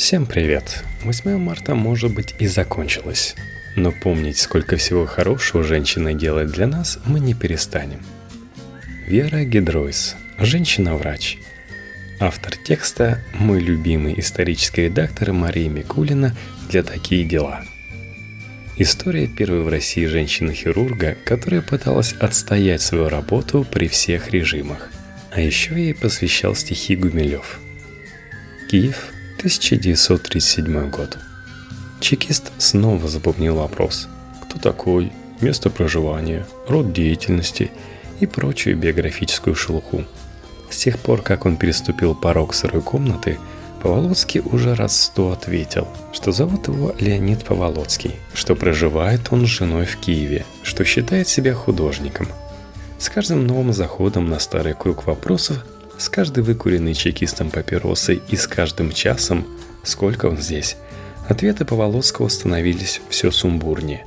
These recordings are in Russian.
Всем привет! 8 марта, может быть, и закончилось. Но помнить, сколько всего хорошего женщина делает для нас, мы не перестанем. Вера Гидройс, женщина-врач. Автор текста – мой любимый исторический редактор Мария Микулина для «Такие дела». История первой в России женщины-хирурга, которая пыталась отстоять свою работу при всех режимах. А еще ей посвящал стихи Гумилев. Киев, 1937 год. Чекист снова запомнил вопрос. Кто такой, место проживания, род деятельности и прочую биографическую шелуху. С тех пор, как он переступил порог сырой комнаты, Поволоцкий уже раз сто ответил, что зовут его Леонид Поволоцкий, что проживает он с женой в Киеве, что считает себя художником. С каждым новым заходом на старый круг вопросов с каждой выкуренной чекистом папиросой и с каждым часом, сколько он здесь, ответы Поволоцкого становились все сумбурнее.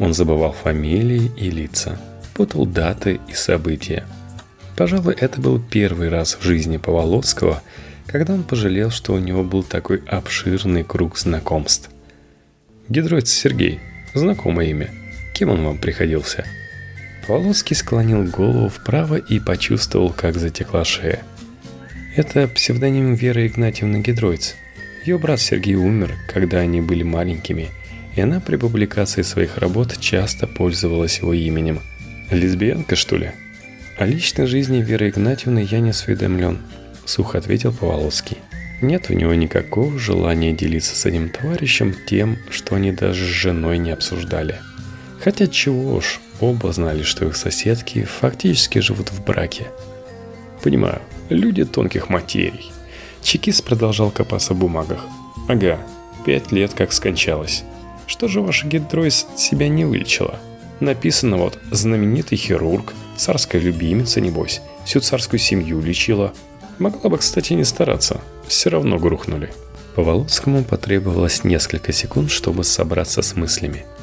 Он забывал фамилии и лица, путал даты и события. Пожалуй, это был первый раз в жизни Поволоцкого, когда он пожалел, что у него был такой обширный круг знакомств. Гидроиц Сергей, знакомое имя. Кем он вам приходился? – Полоцкий склонил голову вправо и почувствовал, как затекла шея. Это псевдоним Веры Игнатьевны Гидройц. Ее брат Сергей умер, когда они были маленькими, и она при публикации своих работ часто пользовалась его именем. «Лесбиянка, что ли?» «О личной жизни Веры Игнатьевны я не осведомлен», — сухо ответил Поволоцкий. Нет у него никакого желания делиться с этим товарищем тем, что они даже с женой не обсуждали. Хотя чего уж, Оба знали, что их соседки фактически живут в браке. Понимаю, люди тонких материй. Чекист продолжал копаться в бумагах. Ага, пять лет как скончалась. Что же ваша Гидройс себя не вылечила? Написано вот «знаменитый хирург», «царская любимица, небось», всю царскую семью лечила. Могла бы, кстати, не стараться, все равно грухнули. По Володскому потребовалось несколько секунд, чтобы собраться с мыслями –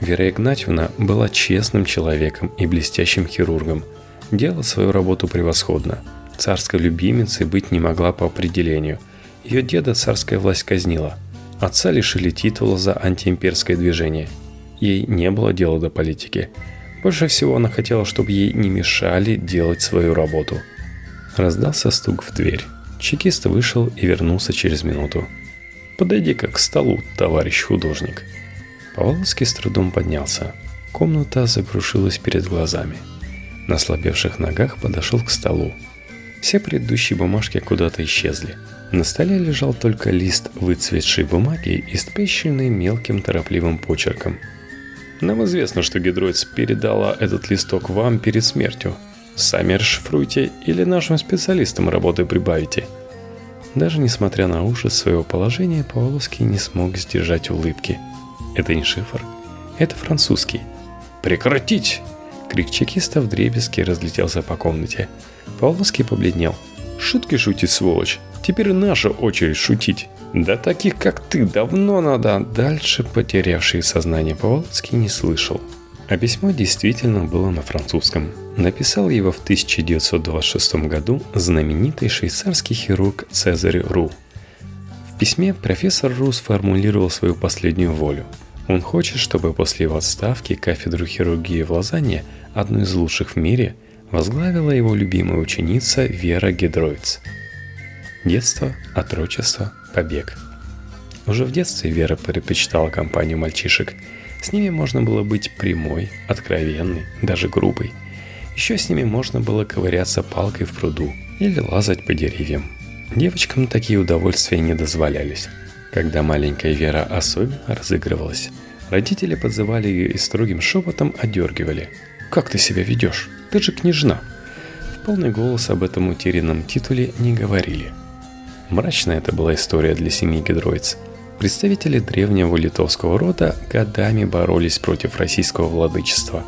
Вера Игнатьевна была честным человеком и блестящим хирургом. Делала свою работу превосходно. Царской любимицей быть не могла по определению. Ее деда царская власть казнила. Отца лишили титула за антиимперское движение. Ей не было дела до политики. Больше всего она хотела, чтобы ей не мешали делать свою работу. Раздался стук в дверь. Чекист вышел и вернулся через минуту. «Подойди-ка к столу, товарищ художник», Поволоцкий с трудом поднялся. Комната закрушилась перед глазами. На слабевших ногах подошел к столу. Все предыдущие бумажки куда-то исчезли. На столе лежал только лист выцветшей бумаги, испещренный мелким торопливым почерком. Нам известно, что Гидроиц передала этот листок вам перед смертью. Сами расшифруйте или нашим специалистам работы прибавите. Даже несмотря на ужас своего положения, Павловский не смог сдержать улыбки – это не шифр. Это французский. «Прекратить!» Крик чекиста в дребезге разлетелся по комнате. Павловский побледнел. «Шутки шутить, сволочь! Теперь наша очередь шутить!» «Да таких, как ты, давно надо!» Дальше потерявший сознание Павловский не слышал. А письмо действительно было на французском. Написал его в 1926 году знаменитый швейцарский хирург Цезарь Ру. В письме профессор Ру сформулировал свою последнюю волю – он хочет, чтобы после его отставки кафедру хирургии в Лозанне, одну из лучших в мире, возглавила его любимая ученица Вера Гедроиц. Детство, отрочество, побег. Уже в детстве Вера предпочитала компанию мальчишек. С ними можно было быть прямой, откровенной, даже грубой. Еще с ними можно было ковыряться палкой в пруду или лазать по деревьям. Девочкам такие удовольствия не дозволялись. Когда маленькая Вера особенно разыгрывалась, родители подзывали ее и строгим шепотом одергивали. «Как ты себя ведешь? Ты же княжна!» В полный голос об этом утерянном титуле не говорили. Мрачная это была история для семьи Гидроиц. Представители древнего литовского рода годами боролись против российского владычества.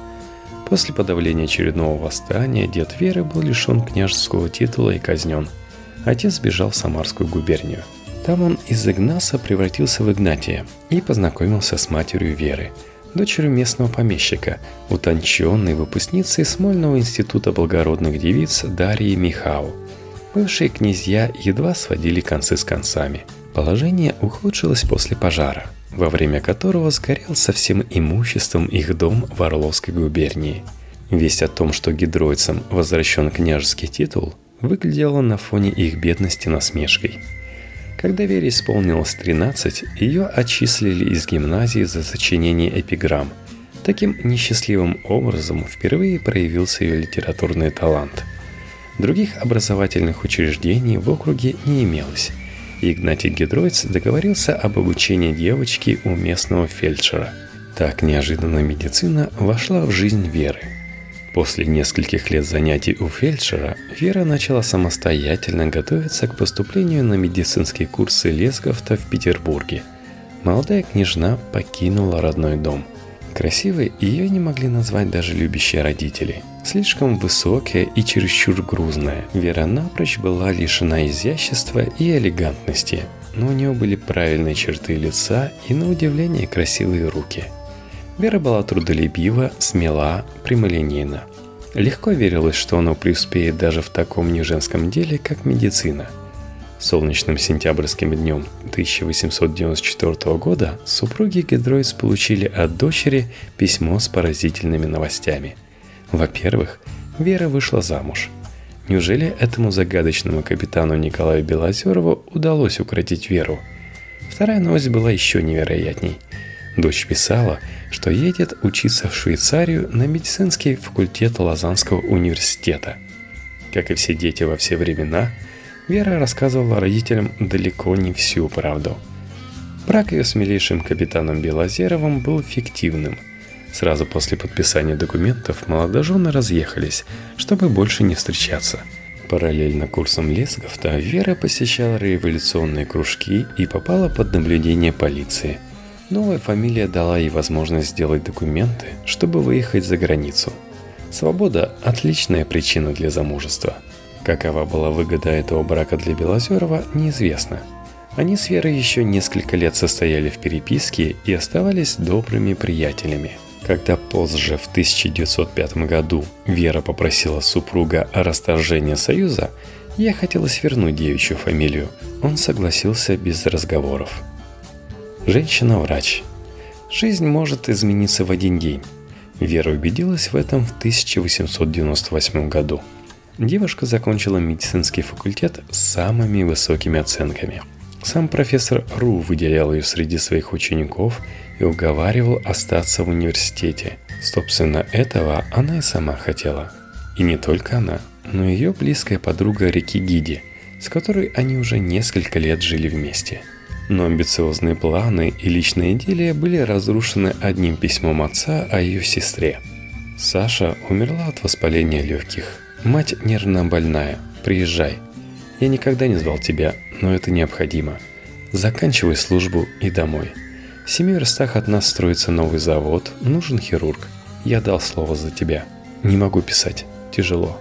После подавления очередного восстания дед Веры был лишен княжеского титула и казнен. Отец сбежал в Самарскую губернию – там он из Игнаса превратился в Игнатия и познакомился с матерью Веры, дочерью местного помещика, утонченной выпускницей Смольного института благородных девиц Дарьи Михау. Бывшие князья едва сводили концы с концами. положение ухудшилось после пожара, во время которого сгорел со всем имуществом их дом в Орловской губернии. Весть о том, что гидроидцам возвращен княжеский титул, выглядела на фоне их бедности насмешкой. Когда Вере исполнилось 13, ее отчислили из гимназии за сочинение эпиграмм. Таким несчастливым образом впервые проявился ее литературный талант. Других образовательных учреждений в округе не имелось – Игнатий Гидроиц договорился об обучении девочки у местного фельдшера. Так неожиданно медицина вошла в жизнь Веры. После нескольких лет занятий у фельдшера Вера начала самостоятельно готовиться к поступлению на медицинские курсы Лесговта в Петербурге. Молодая княжна покинула родной дом – Красивой ее не могли назвать даже любящие родители. Слишком высокая и чересчур грузная, Вера напрочь была лишена изящества и элегантности, но у нее были правильные черты лица и, на удивление, красивые руки. Вера была трудолюбива, смела, прямолинейна. Легко верилось, что она преуспеет даже в таком неженском деле, как медицина – Солнечным сентябрьским днем 1894 года супруги Гедройс получили от дочери письмо с поразительными новостями. Во-первых, Вера вышла замуж. Неужели этому загадочному капитану Николаю Белозерову удалось укротить Веру? Вторая новость была еще невероятней. Дочь писала, что едет учиться в Швейцарию на медицинский факультет Лозаннского университета. Как и все дети во все времена – Вера рассказывала родителям далеко не всю правду. Брак ее с милейшим капитаном Белозеровым был фиктивным. Сразу после подписания документов молодожены разъехались, чтобы больше не встречаться. Параллельно курсам Лесговта Вера посещала революционные кружки и попала под наблюдение полиции. Новая фамилия дала ей возможность сделать документы, чтобы выехать за границу. Свобода – отличная причина для замужества – Какова была выгода этого брака для Белозерова, неизвестно. Они с Верой еще несколько лет состояли в переписке и оставались добрыми приятелями. Когда позже, в 1905 году, Вера попросила супруга о расторжении союза, я хотелось вернуть девичью фамилию. Он согласился без разговоров. Женщина-врач. Жизнь может измениться в один день. Вера убедилась в этом в 1898 году. Девушка закончила медицинский факультет с самыми высокими оценками. Сам профессор Ру выделял ее среди своих учеников и уговаривал остаться в университете. Собственно, этого она и сама хотела. И не только она, но и ее близкая подруга Рики Гиди, с которой они уже несколько лет жили вместе. Но амбициозные планы и личные идеи были разрушены одним письмом отца о ее сестре. Саша умерла от воспаления легких – Мать нервно больная. Приезжай. Я никогда не звал тебя, но это необходимо. Заканчивай службу и домой. В семи верстах от нас строится новый завод, нужен хирург. Я дал слово за тебя. Не могу писать. Тяжело.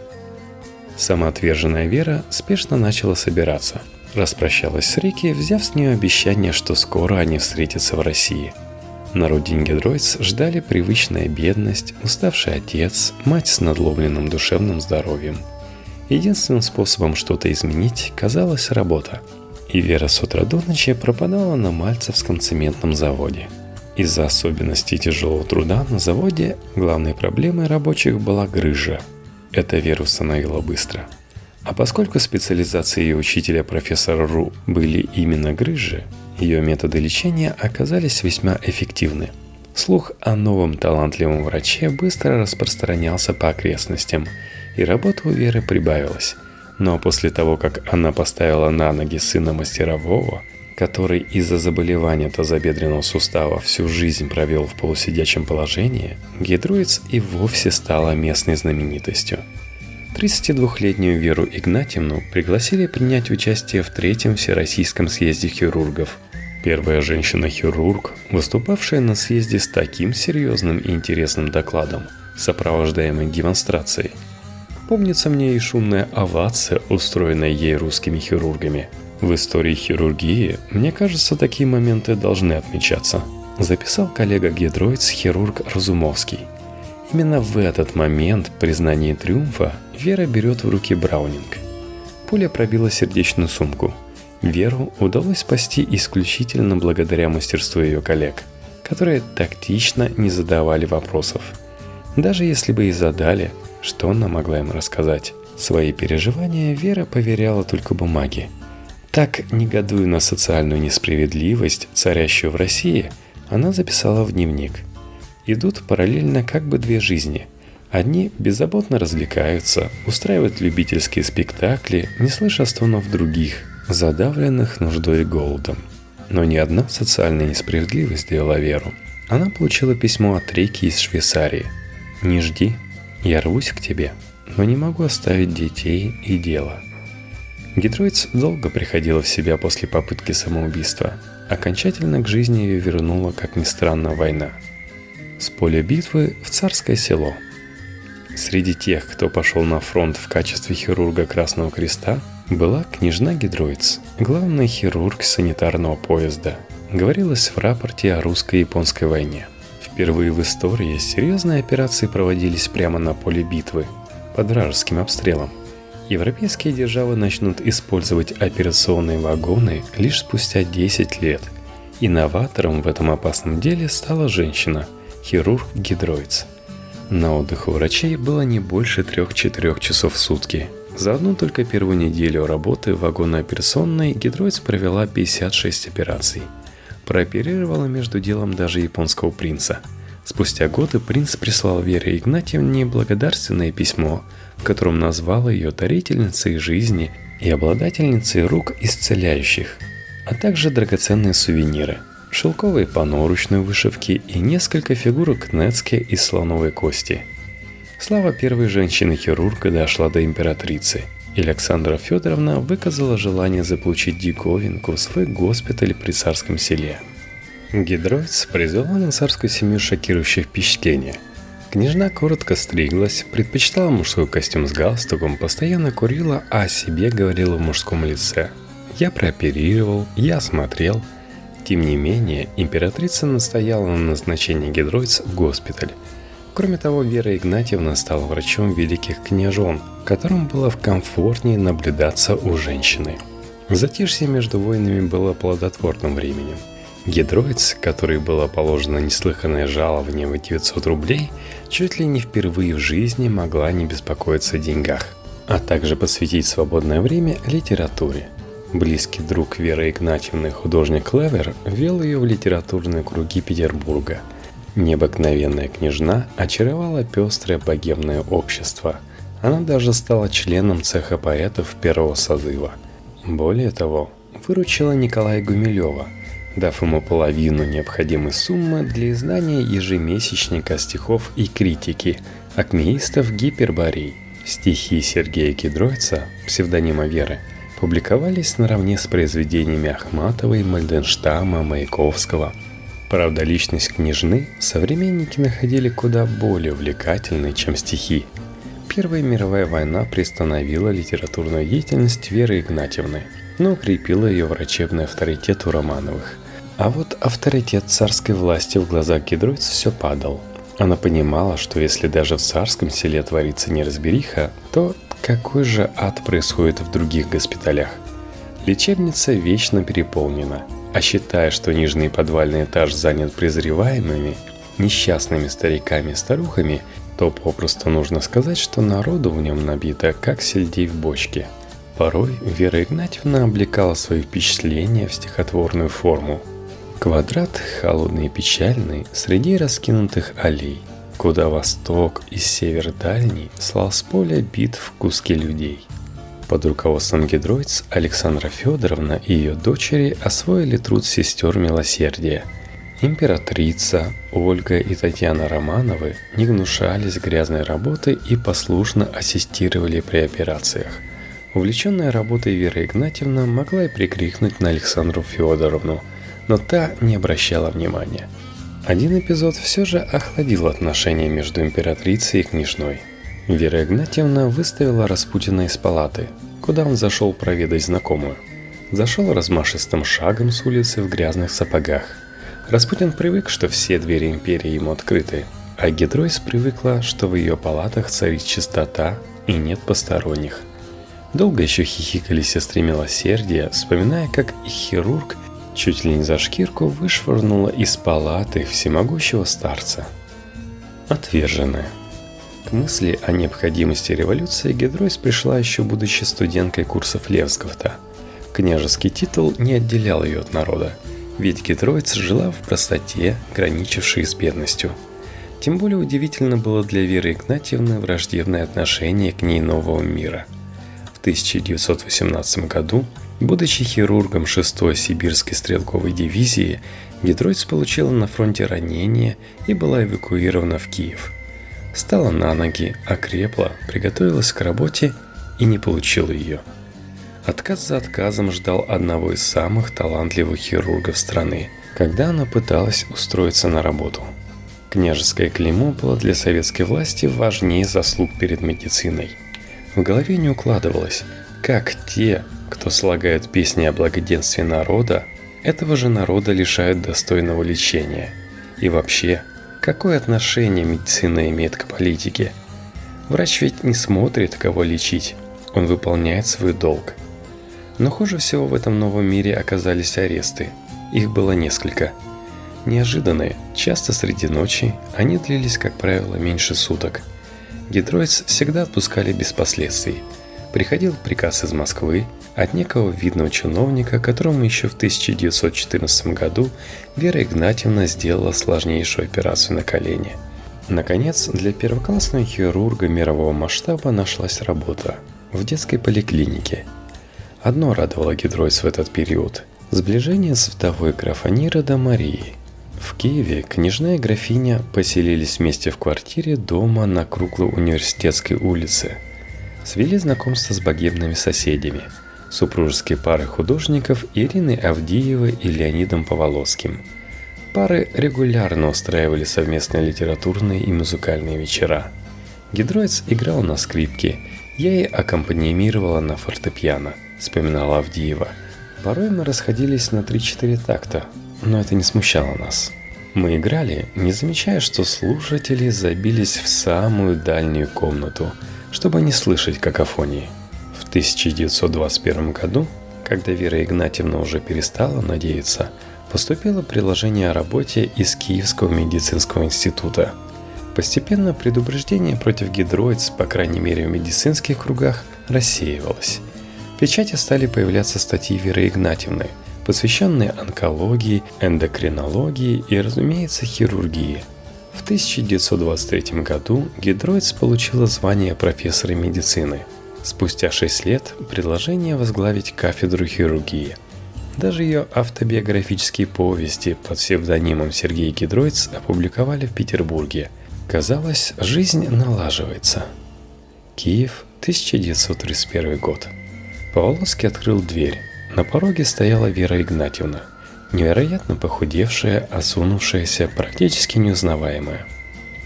Самоотверженная Вера спешно начала собираться. Распрощалась с Рики, взяв с нее обещание, что скоро они встретятся в России – на родине Гедройц ждали привычная бедность, уставший отец, мать с надломленным душевным здоровьем. Единственным способом что-то изменить казалась работа. И Вера с утра до ночи пропадала на Мальцевском цементном заводе. Из-за особенностей тяжелого труда на заводе главной проблемой рабочих была грыжа. Это Веру установила быстро. А поскольку специализации ее учителя профессора Ру были именно грыжи, ее методы лечения оказались весьма эффективны. Слух о новом талантливом враче быстро распространялся по окрестностям, и работа у Веры прибавилась. Но после того, как она поставила на ноги сына мастерового, который из-за заболевания тазобедренного сустава всю жизнь провел в полусидячем положении, Гидруиц и вовсе стала местной знаменитостью. 32-летнюю Веру Игнатьевну пригласили принять участие в третьем Всероссийском съезде хирургов – Первая женщина-хирург, выступавшая на съезде с таким серьезным и интересным докладом, сопровождаемой демонстрацией. Помнится мне и шумная овация, устроенная ей русскими хирургами. В истории хирургии, мне кажется, такие моменты должны отмечаться, записал коллега Гедроиц хирург Разумовский. Именно в этот момент признания триумфа Вера берет в руки Браунинг. Пуля пробила сердечную сумку – Веру удалось спасти исключительно благодаря мастерству ее коллег, которые тактично не задавали вопросов. Даже если бы и задали, что она могла им рассказать? Свои переживания Вера поверяла только бумаге. Так, негодуя на социальную несправедливость, царящую в России, она записала в дневник. Идут параллельно как бы две жизни. Одни беззаботно развлекаются, устраивают любительские спектакли, не слыша стонов других, задавленных нуждой и голодом. Но ни одна социальная несправедливость сделала Веру. Она получила письмо от Рейки из Швейцарии. «Не жди, я рвусь к тебе, но не могу оставить детей и дело». Гидроиц долго приходила в себя после попытки самоубийства. Окончательно к жизни ее вернула, как ни странно, война. С поля битвы в царское село. Среди тех, кто пошел на фронт в качестве хирурга Красного Креста, была княжна Гидроиц, главный хирург санитарного поезда. Говорилось в рапорте о русско-японской войне. Впервые в истории серьезные операции проводились прямо на поле битвы, под вражеским обстрелом – Европейские державы начнут использовать операционные вагоны лишь спустя 10 лет. Инноватором в этом опасном деле стала женщина, хирург-гидроиц. На отдых у врачей было не больше 3-4 часов в сутки. За одну только первую неделю работы в вагонно-операционной гидроиц провела 56 операций. Прооперировала между делом даже японского принца. Спустя годы принц прислал Вере Игнатьевне благодарственное письмо – в котором назвала ее дарительницей жизни и обладательницей рук исцеляющих, а также драгоценные сувениры, шелковые панно ручной вышивки и несколько фигурок Нецке из слоновой кости. Слава первой женщины-хирурга дошла до императрицы, и Александра Федоровна выказала желание заполучить диковинку в свой госпиталь при царском селе. Гидроиц произвела на царскую семью шокирующее впечатление – Княжна коротко стриглась, предпочитала мужской костюм с галстуком, постоянно курила, а о себе говорила в мужском лице. Я прооперировал, я смотрел. Тем не менее, императрица настояла на назначении гидроиц в госпиталь. Кроме того, Вера Игнатьевна стала врачом великих княжон, которым было в комфортнее наблюдаться у женщины. Затишье между войнами было плодотворным временем – Гидроиц, которой было положено неслыханное жалование в 900 рублей, чуть ли не впервые в жизни могла не беспокоиться о деньгах, а также посвятить свободное время литературе. Близкий друг Веры Игнатьевны, художник Левер, ввел ее в литературные круги Петербурга. Необыкновенная княжна очаровала пестрое богемное общество. Она даже стала членом цеха поэтов первого созыва. Более того, выручила Николая Гумилева – дав ему половину необходимой суммы для издания ежемесячника стихов и критики акмеистов Гиперборей. Стихи Сергея Кедройца, псевдонима Веры, публиковались наравне с произведениями Ахматовой, Мальденштама, Маяковского. Правда, личность княжны современники находили куда более увлекательной, чем стихи. Первая мировая война приостановила литературную деятельность Веры Игнатьевны, но укрепила ее врачебный авторитет у Романовых – а вот авторитет царской власти в глазах Гидроиц все падал. Она понимала, что если даже в царском селе творится неразбериха, то какой же ад происходит в других госпиталях? Лечебница вечно переполнена, а считая, что нижний подвальный этаж занят презреваемыми, несчастными стариками и старухами, то попросту нужно сказать, что народу в нем набито, как сельдей в бочке. Порой Вера Игнатьевна облекала свои впечатления в стихотворную форму – Квадрат холодный и печальный среди раскинутых аллей, Куда восток и север дальний слал с поля битв куски людей. Под руководством гидроиц Александра Федоровна и ее дочери освоили труд сестер милосердия. Императрица, Ольга и Татьяна Романовы не гнушались грязной работой и послушно ассистировали при операциях. Увлеченная работой Вера Игнатьевна могла и прикрикнуть на Александру Федоровну – но та не обращала внимания. Один эпизод все же охладил отношения между императрицей и княжной. Вера Игнатьевна выставила Распутина из палаты, куда он зашел проведать знакомую. Зашел размашистым шагом с улицы в грязных сапогах. Распутин привык, что все двери империи ему открыты, а Гидройс привыкла, что в ее палатах царит чистота и нет посторонних. Долго еще хихикали сестры милосердия, вспоминая, как и хирург чуть ли не за шкирку вышвырнула из палаты всемогущего старца. Отверженная. К мысли о необходимости революции Гедройс пришла еще будучи студенткой курсов Левсковта. Княжеский титул не отделял ее от народа, ведь Гедройц жила в простоте, граничившей с бедностью. Тем более удивительно было для Веры Игнатьевны враждебное отношение к ней нового мира – 1918 году, будучи хирургом 6-й сибирской стрелковой дивизии, Гедройц получила на фронте ранение и была эвакуирована в Киев. Стала на ноги, окрепла, приготовилась к работе и не получила ее. Отказ за отказом ждал одного из самых талантливых хирургов страны, когда она пыталась устроиться на работу. Княжеское клеймо было для советской власти важнее заслуг перед медициной – в голове не укладывалось, как те, кто слагают песни о благоденствии народа, этого же народа лишают достойного лечения. И вообще, какое отношение медицина имеет к политике? Врач ведь не смотрит, кого лечить, он выполняет свой долг. Но хуже всего в этом новом мире оказались аресты. Их было несколько. Неожиданные, часто среди ночи, они длились, как правило, меньше суток – Гидроиц всегда отпускали без последствий. Приходил приказ из Москвы от некого видного чиновника, которому еще в 1914 году Вера Игнатьевна сделала сложнейшую операцию на колене. Наконец, для первоклассного хирурга мирового масштаба нашлась работа в детской поликлинике. Одно радовало Гидроиц в этот период – сближение с вдовой графа Нирода Марии – в Киеве княжна и графиня поселились вместе в квартире дома на круглой университетской улице. Свели знакомство с богемными соседями. Супружеские пары художников Ирины Авдеевой и Леонидом Поволоцким. Пары регулярно устраивали совместные литературные и музыкальные вечера. Гидроиц играл на скрипке, я ей аккомпаниировала на фортепиано, вспоминала Авдеева. Порой мы расходились на 3-4 такта, но это не смущало нас. Мы играли, не замечая, что слушатели забились в самую дальнюю комнату, чтобы не слышать какофонии. В 1921 году, когда Вера Игнатьевна уже перестала надеяться, поступило предложение о работе из Киевского медицинского института. Постепенно предупреждение против гидроиц, по крайней мере в медицинских кругах, рассеивалось. В печати стали появляться статьи Веры Игнатьевны – посвященные онкологии, эндокринологии и, разумеется, хирургии. В 1923 году Гидроиц получила звание профессора медицины. Спустя 6 лет предложение возглавить кафедру хирургии. Даже ее автобиографические повести под псевдонимом Сергей Гидроиц опубликовали в Петербурге. Казалось, жизнь налаживается. Киев, 1931 год. Поволоцкий открыл дверь. На пороге стояла Вера Игнатьевна, невероятно похудевшая, осунувшаяся, практически неузнаваемая.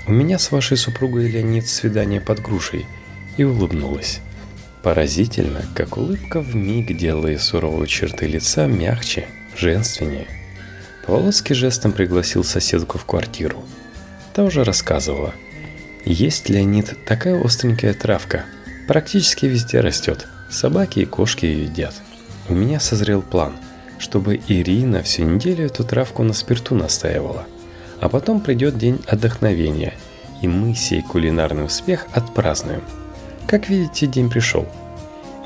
«У меня с вашей супругой Леонид свидание под грушей», и улыбнулась. Поразительно, как улыбка в миг делала суровые черты лица мягче, женственнее. Поволоцкий жестом пригласил соседку в квартиру. Та уже рассказывала. Есть, Леонид, такая остренькая травка. Практически везде растет. Собаки и кошки ее едят. У меня созрел план, чтобы Ирина всю неделю эту травку на спирту настаивала. А потом придет день отдохновения, и мы сей кулинарный успех отпразднуем. Как видите, день пришел.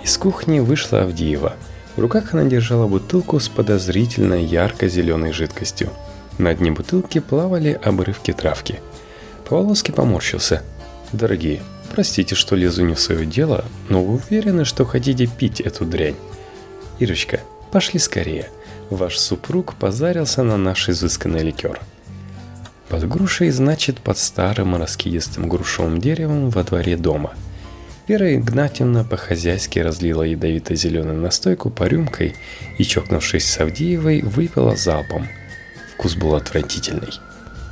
Из кухни вышла Авдеева. В руках она держала бутылку с подозрительно ярко-зеленой жидкостью. На дне бутылки плавали обрывки травки. Поволоски поморщился. «Дорогие, простите, что лезу не в свое дело, но вы уверены, что хотите пить эту дрянь?» Ирочка, пошли скорее. Ваш супруг позарился на наш изысканный ликер. Под грушей, значит, под старым раскидистым грушевым деревом во дворе дома. Вера Игнатьевна по-хозяйски разлила ядовито-зеленую настойку по рюмкой и, чокнувшись с Авдеевой, выпила залпом. Вкус был отвратительный.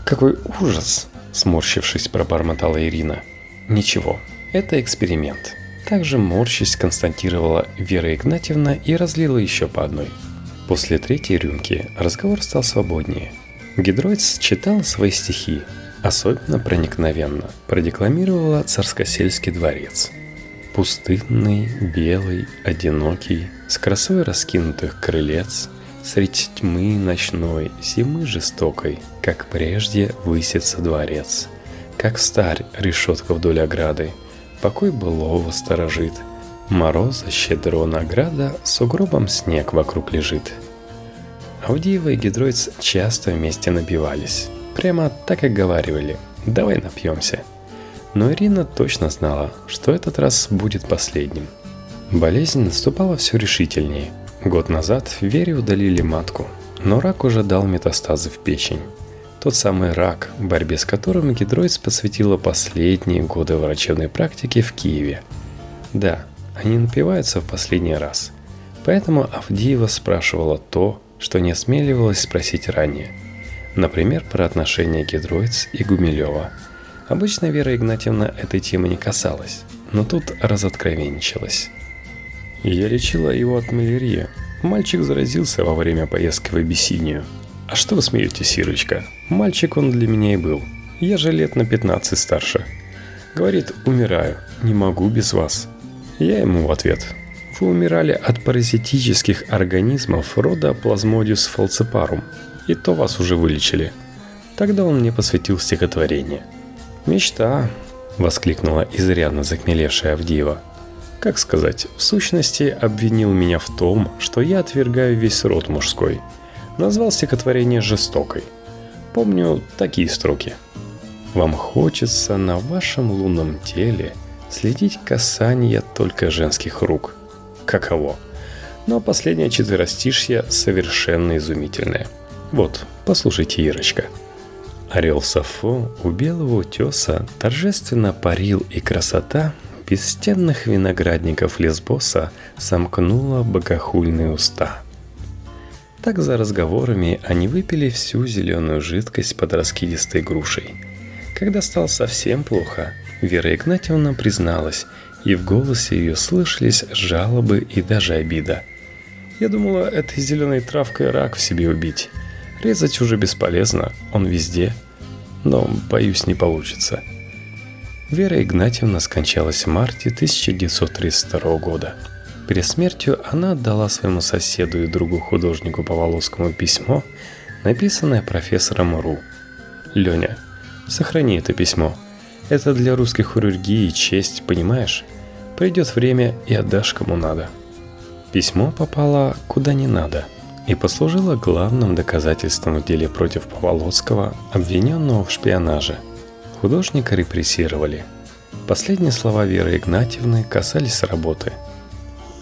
«Какой ужас!» – сморщившись, пробормотала Ирина. «Ничего, это эксперимент», также морщись констатировала Вера Игнатьевна и разлила еще по одной. После третьей рюмки разговор стал свободнее. Гидроиц читал свои стихи, особенно проникновенно продекламировала царскосельский дворец. Пустынный, белый, одинокий, С красой раскинутых крылец, Средь тьмы ночной, зимы жестокой, Как прежде высится дворец. Как старь решетка вдоль ограды, Покой былого сторожит, Мороза щедро награда, С угробом снег вокруг лежит. Авдеева и Гидройц часто вместе напивались. Прямо так и говаривали «давай напьемся». Но Ирина точно знала, что этот раз будет последним. Болезнь наступала все решительнее. Год назад Вере удалили матку, но рак уже дал метастазы в печень. Тот самый рак, борьбе с которым Гидройц посвятила последние годы врачебной практики в Киеве. Да, они напиваются в последний раз. Поэтому Авдеева спрашивала то, что не осмеливалась спросить ранее. Например, про отношения Гидроиц и Гумилева – Обычно Вера Игнатьевна этой темы не касалась, но тут разоткровенничалась. Я лечила его от малярии. Мальчик заразился во время поездки в Абиссинию. А что вы смеетесь, Ирочка? Мальчик он для меня и был. Я же лет на 15 старше. Говорит, умираю, не могу без вас. Я ему в ответ. Вы умирали от паразитических организмов рода Plasmodius falciparum. И то вас уже вылечили. Тогда он мне посвятил стихотворение – «Мечта!» – воскликнула изрядно захмелевшая Авдеева. Как сказать, в сущности обвинил меня в том, что я отвергаю весь род мужской. Назвал стихотворение жестокой. Помню такие строки. «Вам хочется на вашем лунном теле следить касания только женских рук». Каково? Но последнее четверостишье совершенно изумительное. Вот, послушайте, Ирочка – Орел Сафо у белого утеса торжественно парил, и красота бесстенных виноградников Лесбоса сомкнула богохульные уста. Так за разговорами они выпили всю зеленую жидкость под раскидистой грушей. Когда стало совсем плохо, Вера Игнатьевна призналась, и в голосе ее слышались жалобы и даже обида. Я думала, этой зеленой травкой рак в себе убить. Резать уже бесполезно, он везде – но, боюсь, не получится. Вера Игнатьевна скончалась в марте 1932 года. Перед смертью она отдала своему соседу и другу художнику Поволоцкому письмо, написанное профессором РУ. «Леня, сохрани это письмо. Это для русской хирургии честь, понимаешь? Придет время и отдашь кому надо». Письмо попало куда не надо – и послужила главным доказательством в деле против Поволоцкого, обвиненного в шпионаже. Художника репрессировали. Последние слова Веры Игнатьевны касались работы.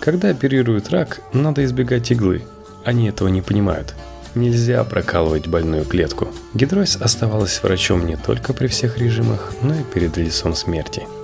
Когда оперируют рак, надо избегать иглы. Они этого не понимают. Нельзя прокалывать больную клетку. Гидройс оставалась врачом не только при всех режимах, но и перед лицом смерти –